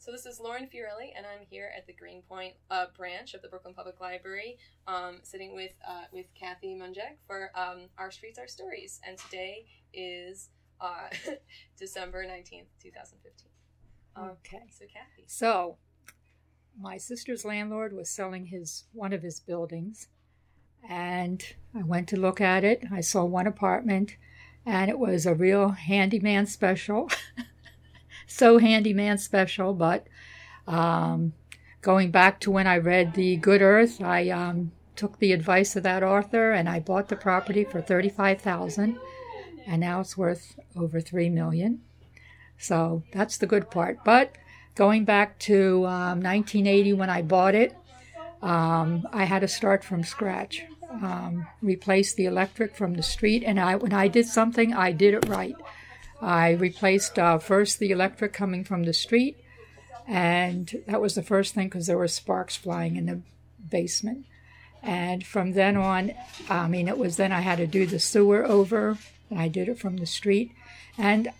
So this is Lauren Fiorelli, and I'm here at the Greenpoint uh, branch of the Brooklyn Public Library, um, sitting with uh, with Kathy Munjek for um, Our Streets, Our Stories. And today is uh, December 19th, 2015. Um, Okay. So Kathy. So, my sister's landlord was selling his one of his buildings, and I went to look at it. I saw one apartment, and it was a real handyman special. so handyman special, but um, going back to when I read The Good Earth, I um, took the advice of that author, and I bought the property for thirty-five thousand, and now it's worth over three million. So that's the good part. But going back to um, 1980 when I bought it, um, I had to start from scratch, um, replace the electric from the street, and I when I did something, I did it right. I replaced uh, first the electric coming from the street, and that was the first thing because there were sparks flying in the basement. And from then on, I mean, it was then I had to do the sewer over, and I did it from the street, and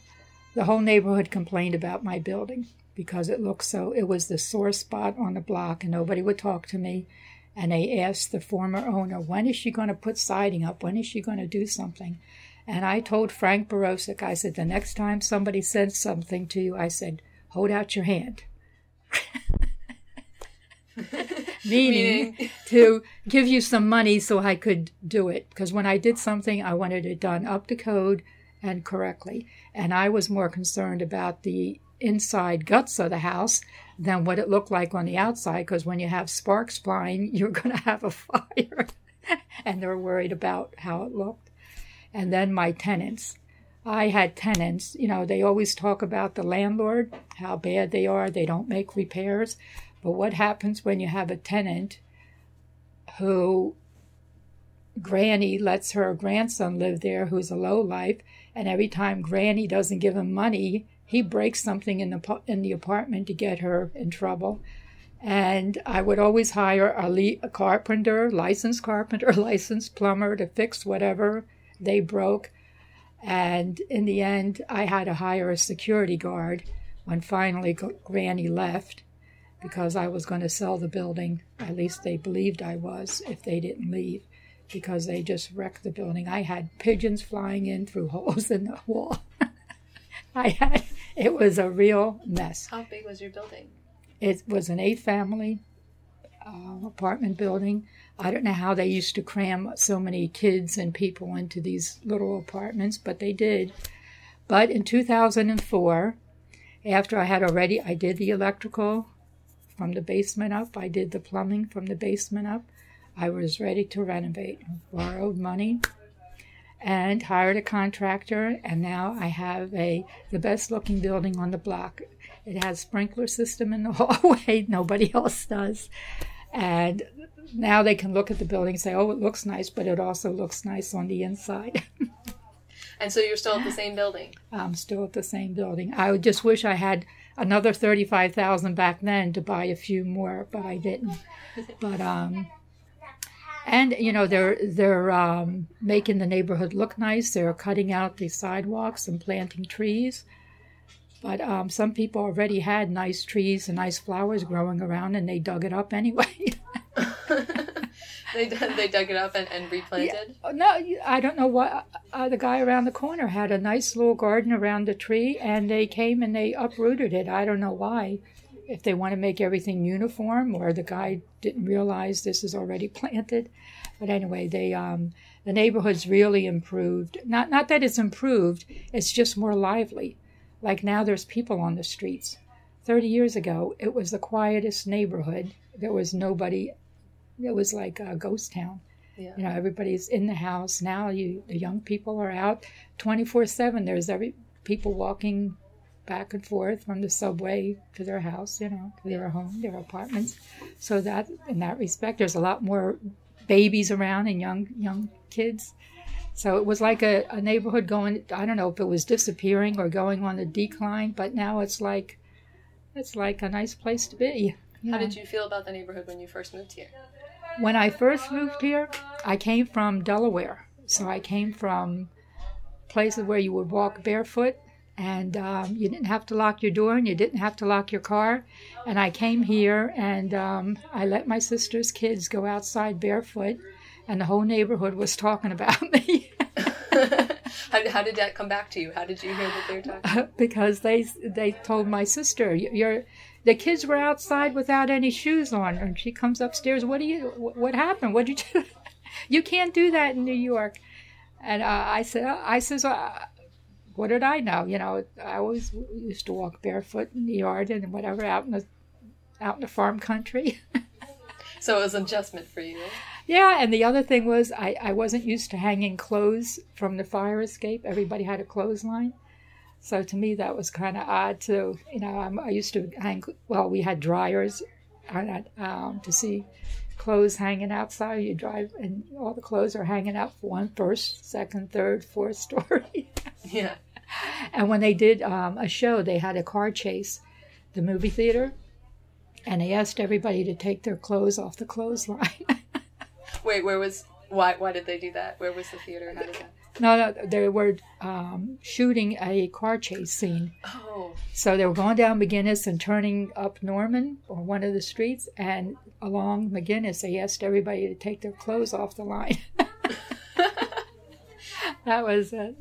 the whole neighborhood complained about my building because it looked so it was the sore spot on the block and nobody would talk to me. And they asked the former owner when is she going to put siding up? When is she going to do something and i told frank borosic i said the next time somebody says something to you i said hold out your hand meaning Meaning- to give you some money so I could do it. Because when I did something, I wanted it done up to code and correctly. And I was more concerned about the inside guts of the house than what it looked like on the outside. Because when you have sparks flying, you're going to have a fire. and they're worried about how it looked. And then my tenants. I had tenants, you know, they always talk about the landlord, how bad they are, they don't make repairs. But what happens when you have a tenant who Granny lets her grandson live there who's a lowlife, and every time Granny doesn't give him money, he breaks something in the in the apartment to get her in trouble. And I would always hire a, le- a carpenter, licensed carpenter, licensed plumber to fix whatever they broke. And in the end, I had to hire a security guard when finally Granny left because I was going to sell the building. At least they believed I was if they didn't leave because they just wrecked the building. I had pigeons flying in through holes in the wall. I had it was a real mess. How big was your building? It was an eight family uh, apartment building. I don't know how they used to cram so many kids and people into these little apartments, but they did. But in 2004, after I had already, I did the electrical from the basement up, I did the plumbing from the basement up. I was ready to renovate, borrowed money, and hired a contractor. And now I have a the best looking building on the block. It has sprinkler system in the hallway. Nobody else does. And now they can look at the building and say, "Oh, it looks nice," but it also looks nice on the inside. And so you're still at the same building. I'm still at the same building. I would just wish I had another thirty-five thousand back then to buy a few more, but I didn't. But um, and you know they're they're um, making the neighborhood look nice. They're cutting out the sidewalks and planting trees. But um, some people already had nice trees and nice flowers growing around, and they dug it up anyway. they, they dug it up and, and replanted. No, I don't know what. Uh, the guy around the corner had a nice little garden around the tree, and they came and they uprooted it. I don't know why. If they want to make everything uniform, or the guy didn't realize this is already planted. But anyway, they um, the neighborhood's really improved. Not not that it's improved. It's just more lively. Like now, there's people on the streets. Thirty years ago, it was the quietest neighborhood. There was nobody. It was like a ghost town. Yeah. You know, everybody's in the house now. You, the young people are out twenty four seven. There's every people walking back and forth from the subway to their house. You know, to their home, their apartments. So that, in that respect, there's a lot more babies around and young young kids. So it was like a, a neighborhood going. I don't know if it was disappearing or going on a decline, but now it's like, it's like a nice place to be. How did you feel about the neighborhood when you first moved here? When I first moved here, I came from Delaware. So I came from places where you would walk barefoot and um, you didn't have to lock your door and you didn't have to lock your car. And I came here and um, I let my sister's kids go outside barefoot, and the whole neighborhood was talking about me. How, did that come back to you? How did you hear that they were talking? because they they told my sister, "You're." The kids were outside without any shoes on, and she comes upstairs. What do you? What happened? What did you do? you can't do that in New York. And uh, I said, I says, uh, what did I know? You know, I always used to walk barefoot in the yard and whatever out in the out in the farm country. so it was an adjustment for you. Yeah, and the other thing was I, I wasn't used to hanging clothes from the fire escape. Everybody had a clothesline. So to me, that was kind of odd too. You know, I'm, i used to hang, well, we had dryers um, to see clothes hanging outside. You drive, and all the clothes are hanging out for one, first, second, third, fourth story. yeah. And when they did um, a show, they had a car chase, the movie theater, and they asked everybody to take their clothes off the clothesline. Wait, where was why? Why did they do that? Where was the theater? How did that? No, no, they were um, shooting a car chase scene. Oh. So they were going down McGuinness and turning up Norman or one of the streets, and along McGuinness, they asked everybody to take their clothes off the line. that was uh,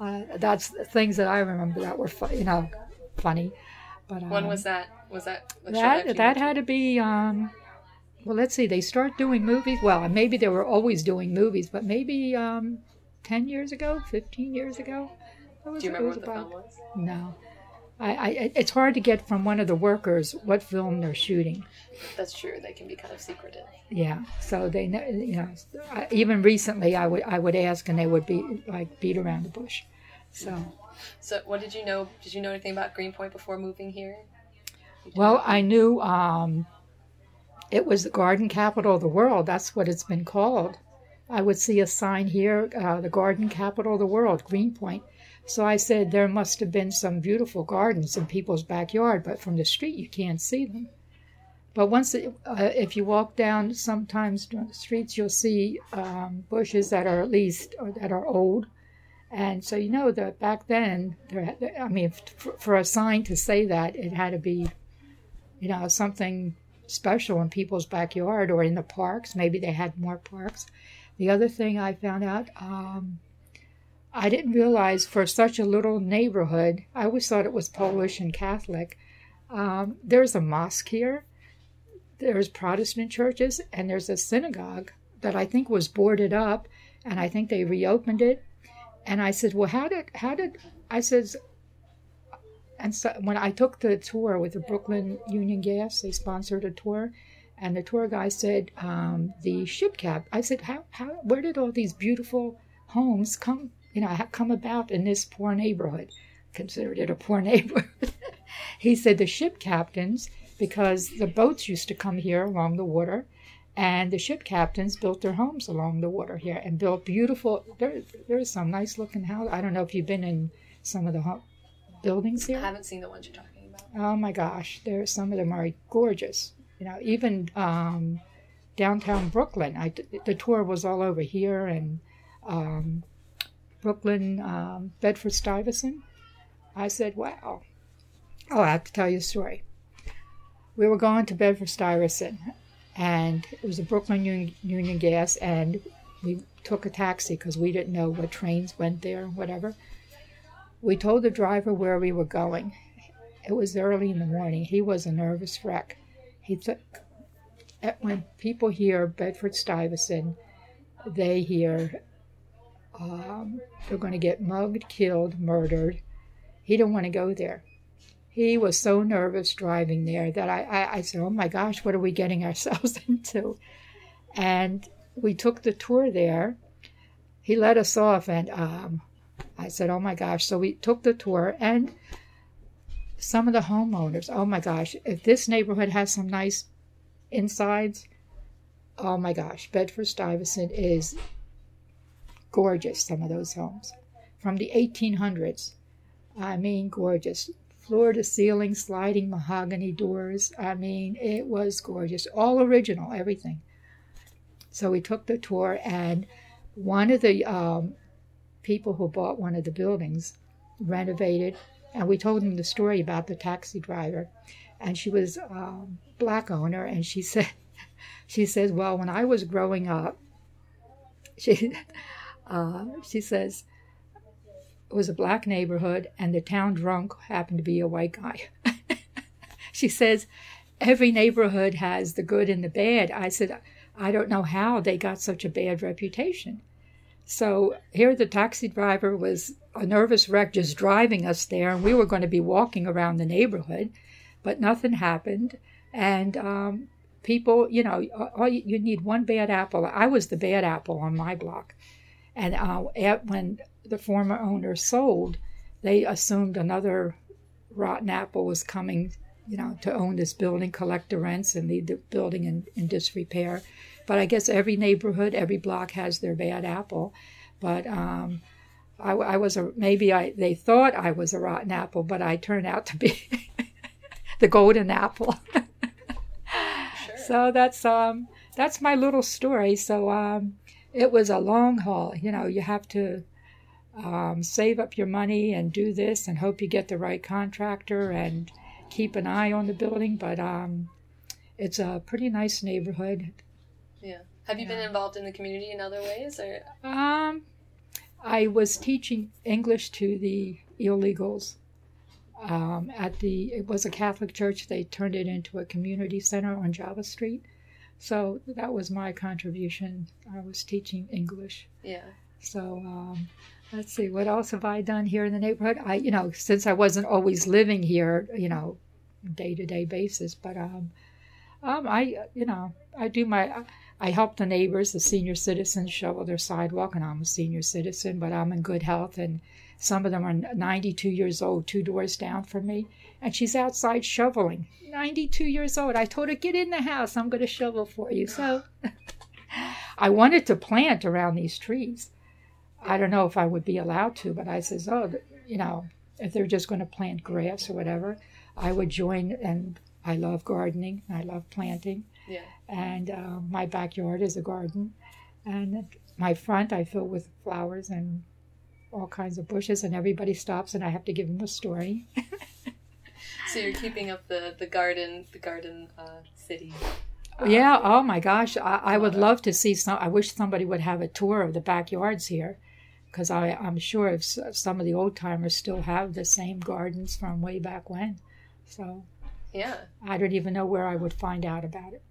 uh, that's things that I remember that were fu- you know funny. But um, when was that? Was that that that, that had to be um, well? Let's see. They start doing movies. Well, maybe they were always doing movies, but maybe um, ten years ago, fifteen years ago. Do you remember what the about. film was? No. I, I, it's hard to get from one of the workers what film they're shooting. That's true. They can be kind of secretive. Yeah. So they, know, you know, even recently, I would I would ask, and they would be like beat around the bush. So. So what did you know? Did you know anything about Greenpoint before moving here? Well, I knew um, it was the garden capital of the world. That's what it's been called. I would see a sign here, uh, the garden capital of the world, Greenpoint. So I said there must have been some beautiful gardens in people's backyard, but from the street you can't see them. But once, it, uh, if you walk down, sometimes the streets you'll see um, bushes that are at least that are old, and so you know that back then, there, I mean, for, for a sign to say that, it had to be, you know, something special in people's backyard or in the parks. Maybe they had more parks. The other thing I found out. Um, I didn't realize for such a little neighborhood, I always thought it was Polish and Catholic. Um, there's a mosque here, there's Protestant churches, and there's a synagogue that I think was boarded up, and I think they reopened it. And I said, Well, how did, how did, I said, and so when I took the tour with the Brooklyn Union Gas, they sponsored a tour, and the tour guy said, um, The ship cap. I said, how, how, where did all these beautiful homes come you know, come about in this poor neighborhood? Considered it a poor neighborhood. he said the ship captains, because the boats used to come here along the water, and the ship captains built their homes along the water here and built beautiful. There, there's some nice looking house. I don't know if you've been in some of the buildings here. I haven't seen the ones you're talking about. Oh my gosh, there some of them are gorgeous. You know, even um, downtown Brooklyn. I, the tour was all over here and um, Brooklyn, um, Bedford Stuyvesant. I said, wow. Oh, I have to tell you a story. We were going to Bedford Stuyvesant, and it was a Brooklyn Union, Union Gas, and we took a taxi because we didn't know what trains went there, or whatever. We told the driver where we were going. It was early in the morning. He was a nervous wreck. He took, when people hear Bedford Stuyvesant, they hear um, they're going to get mugged, killed, murdered. He didn't want to go there. He was so nervous driving there that I, I, I said, Oh my gosh, what are we getting ourselves into? And we took the tour there. He let us off, and um, I said, Oh my gosh. So we took the tour, and some of the homeowners, oh my gosh, if this neighborhood has some nice insides, oh my gosh, Bedford Stuyvesant is gorgeous, some of those homes. From the 1800s. I mean, gorgeous. Floor to ceiling, sliding mahogany doors. I mean, it was gorgeous. All original, everything. So we took the tour, and one of the um, people who bought one of the buildings renovated and we told him the story about the taxi driver, and she was a um, black owner, and she said, she says, well, when I was growing up, she, uh, she says, it was a black neighborhood, and the town drunk happened to be a white guy. she says, every neighborhood has the good and the bad. I said, I don't know how they got such a bad reputation. So here the taxi driver was a nervous wreck just driving us there, and we were going to be walking around the neighborhood, but nothing happened. And um, people, you know, all you, need one bad apple. I was the bad apple on my block. And uh, at, when the former owner sold, they assumed another rotten apple was coming, you know, to own this building, collect the rents, and leave the building in, in disrepair. But I guess every neighborhood, every block has their bad apple. But um, I, I, was a maybe I they thought I was a rotten apple, but I turned out to be the golden apple. sure. So that's um that's my little story. So um, it was a long haul. You know, you have to um, save up your money and do this and hope you get the right contractor and keep an eye on the building. But um, it's a pretty nice neighborhood. Yeah. Have you yeah. been involved in the community in other ways, or? Um, I was teaching English to the illegals. Um, at the it was a Catholic church. They turned it into a community center on Java Street. So that was my contribution. I was teaching English. Yeah. So um, let's see, what else have I done here in the neighborhood? I, you know, since I wasn't always living here, you know, day to day basis, but um, um, I, you know, I do my. I help the neighbors, the senior citizens, shovel their sidewalk, and I'm a senior citizen, but I'm in good health, and some of them are 92 years old, two doors down from me, and she's outside shoveling. 92 years old. I told her, get in the house. I'm going to shovel for you. So I wanted to plant around these trees. I don't know if I would be allowed to, but I says, oh, you know, if they're just going to plant grass or whatever, I would join. And I love gardening. I love planting. Yeah. And uh, my backyard is a garden, and my front I fill with flowers and all kinds of bushes. And everybody stops, and I have to give them a story. so you're keeping up the the garden, the garden uh, city. Um, yeah. Oh my gosh, I, I would love to see some. I wish somebody would have a tour of the backyards here because I'm sure if some of the old timers still have the same gardens from way back when. So, yeah, I don't even know where I would find out about it.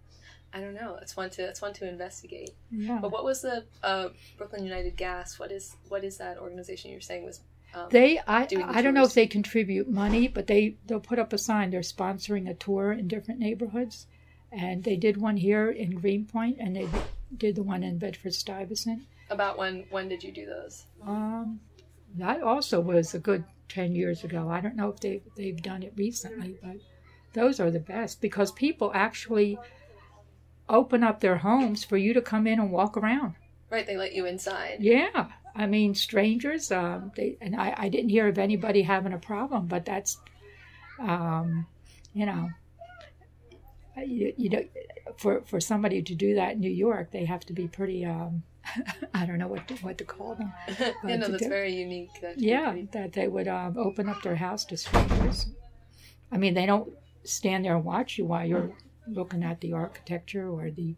I don't know. It's one to it's one to investigate. Yeah. But what was the uh, Brooklyn United Gas? What is what is that organization you're saying was? Um, they I the I don't know if they contribute money, but they they'll put up a sign. They're sponsoring a tour in different neighborhoods, and they did one here in Greenpoint, and they did the one in Bedford Stuyvesant. About when when did you do those? Um, that also was a good ten years ago. I don't know if they they've done it recently, but those are the best because people actually open up their homes for you to come in and walk around. Right, they let you inside. Yeah, I mean strangers. Um, they and I, I didn't hear of anybody having a problem, but that's, um, you know, you, you know, for for somebody to do that in New York, they have to be pretty. Um, I don't know what to, what to call them. you know, that's do, very unique. That's yeah, that they would um, open up their house to strangers. I mean, they don't stand there and watch you while you're looking at the architecture or the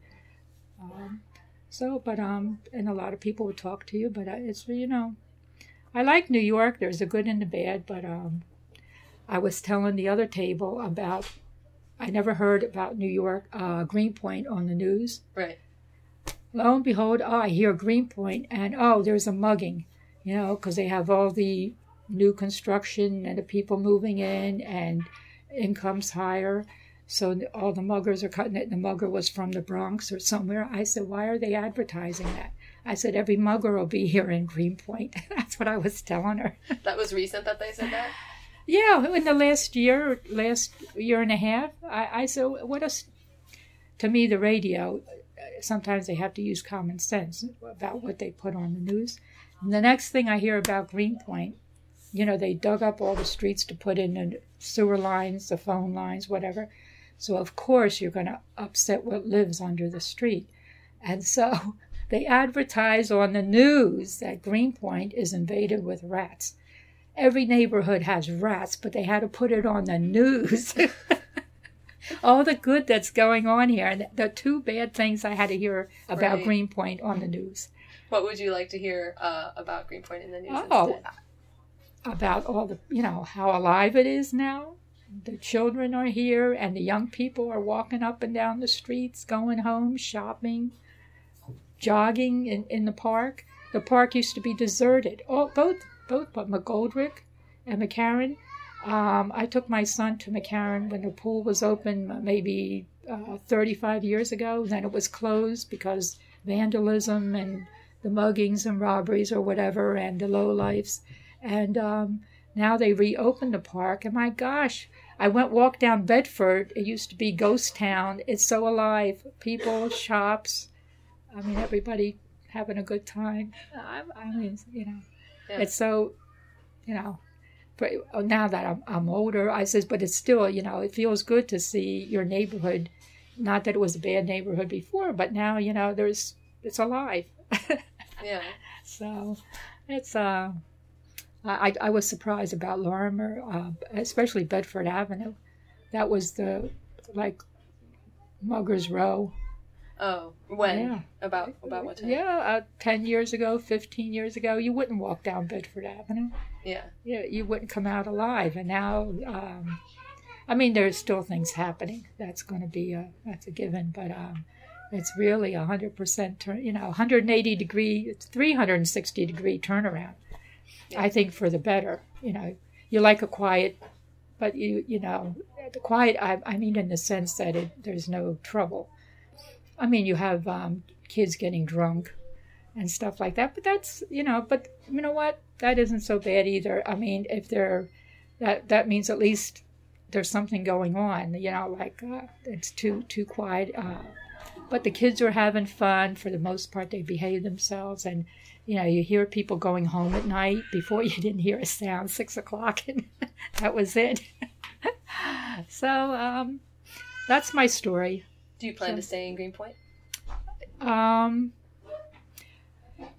um, so but um and a lot of people would talk to you but it's you know i like new york. There's a good and a bad but um i was telling the other table about i never heard about new york uh, greenpoint on the news. Right. Lo and behold oh i hear greenpoint and oh there's a mugging you know because they have all the new construction and the people moving in and incomes higher so all the muggers are cutting it. The mugger was from the Bronx or somewhere. I said, why are they advertising that? I said, every mugger will be here in Greenpoint. That's what I was telling her. That was recent that they said that? Yeah, in the last year, last year and a half. I, I said, what else? To me, the radio, uh, sometimes they have to use common sense about what they put on the news. And the next thing I hear about Greenpoint, you know, they dug up all the streets to put in the sewer lines, the phone lines, whatever. So, of course, you're going to upset what lives under the street. And so they advertise on the news that Greenpoint is invaded with rats. every neighborhood has rats, but they had to put it on the news. All the good that's going on here, and the two bad things I had to hear about Right. Greenpoint on the news. What would you like to hear uh, about Greenpoint in the news Oh, instead? about all the, you know, how alive it is now. The children are here, and the young people are walking up and down the streets, going home, shopping, jogging in, in the park. The park used to be deserted. Oh, both both but McGoldrick and McCarren. Um, I took my son to McCarren when the pool was open, maybe uh, 35 years ago. Then it was closed because vandalism and the muggings and robberies or whatever, and the low lives. And um, now they reopened the park, and my gosh, I went walk down Bedford. It used to be ghost town. It's so alive. People, shops. I mean, everybody having a good time. I, I mean, you know, Yeah. it's so, you know. But now that I'm, I'm older, I says, but it's still, you know, it feels good to see your neighborhood. Not that it was a bad neighborhood before, but now, you know, there's it's alive. Yeah. So it's uh, I I was surprised about Lorimer, uh, especially Bedford Avenue. That was the like Muggers Row. Oh, when? Yeah. About about what time? Yeah, uh, ten years ago, fifteen years ago, you wouldn't walk down Bedford Avenue. Yeah. Yeah, you wouldn't come out alive. And now, um, I mean, there's still things happening. That's going to be a that's a given. But um, it's really a hundred percent turn. You know, 180 degree, 360 degree turnaround. I think for the better. You know, you like a quiet, but you you know, the quiet. I, I mean, in the sense that it, there's no trouble. I mean, you have um, kids getting drunk and stuff like that, but that's you know, but you know what? That isn't so bad either. I mean, if they're that that means at least there's something going on. You know, like uh, it's too too quiet. Uh, but the kids are having fun for the most part. They behave themselves, and you know, you hear people going home at night. Before you didn't hear a sound, six o'clock, and that was it. so um, that's my story. Do you plan to stay in Greenpoint? Um,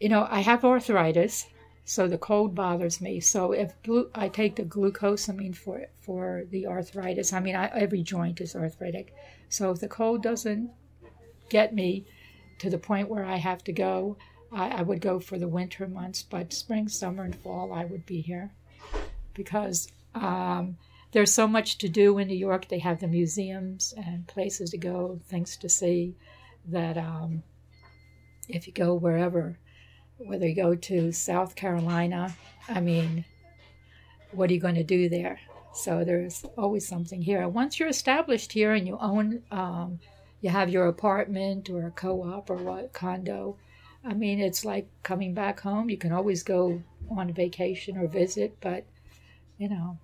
you know, I have arthritis, so the cold bothers me. So if glu- I take the glucosamine for for the arthritis, I mean, I, every joint is arthritic. So if the cold doesn't get me to the point where I have to go, I, I would go for the winter months. But spring, summer, and fall, I would be here because um, there's so much to do in New York. They have the museums and places to go, things to see. That um, if you go wherever, whether you go to South Carolina, I mean, what are you going to do there? So there's always something here. Once you're established here and you own, um, you have your apartment or a co-op or what condo. I mean, it's like coming back home. You can always go on vacation or visit, but you know.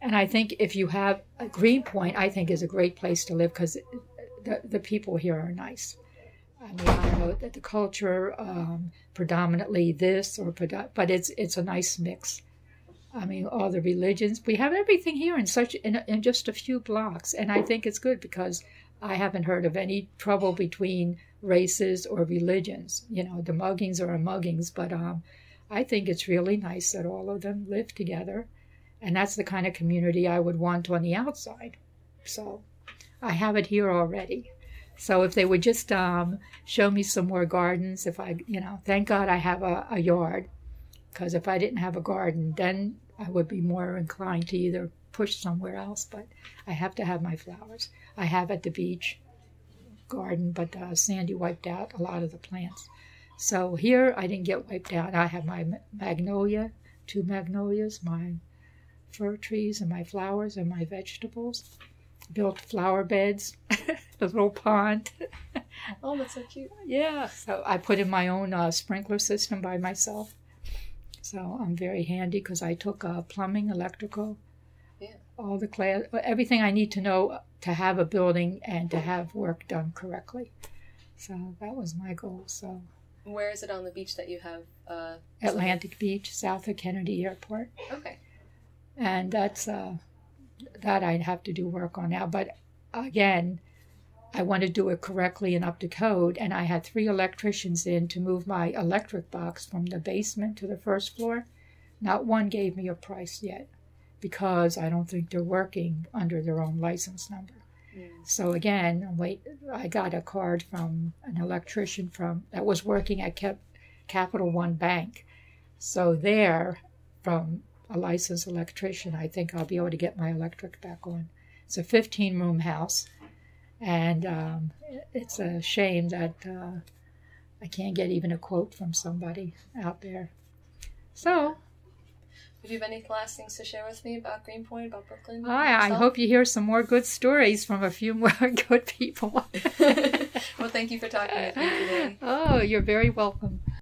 And I think if you have a Greenpoint, I think is a great place to live because the the people here are nice. I mean, I know that the culture um, predominantly this or but it's it's a nice mix. I mean, all the religions we have everything here in such in, in just a few blocks, and I think it's good because I haven't heard of any trouble between races or religions. You know, the muggings are muggings, but um, I think it's really nice that all of them live together, and that's the kind of community I would want on the outside. So, I have it here already. So if they would just um, show me some more gardens, if I, you know, thank God I have a, a yard, because if I didn't have a garden, then I would be more inclined to either push somewhere else. But I have to have my flowers. I have at the beach garden, but uh, Sandy wiped out a lot of the plants. So here I didn't get wiped out. I have my magnolia, two magnolias, my fir trees, and my flowers and my vegetables. Built flower beds, a little pond. Oh, that's so cute. Yeah, so I put in my own uh, sprinkler system by myself. So I'm very handy because I took uh, plumbing, electrical. All the class, everything I need to know to have a building and to have work done correctly. So that was my goal. So Where is it on the beach that you have? Uh, Atlantic Beach, south of Kennedy Airport, okay. and that's uh, that I'd have to do work on now. But again, I want to do it correctly and up to code. And I had three electricians in to move my electric box from the basement to the first floor Not one gave me a price yet because I don't think they're working under their own license number. Mm. So again, wait, I got a card from an electrician from that was working at Cap, Capital One Bank. So there, from a licensed electrician, I think I'll be able to get my electric back on. It's a 15 room house, and um, it's a shame that uh, I can't get even a quote from somebody out there. So Would you have any last things to share with me about Greenpoint, about Brooklyn? I, I hope you hear some more good stories from a few more good people. well, thank you for talking with me today. oh, you're very welcome.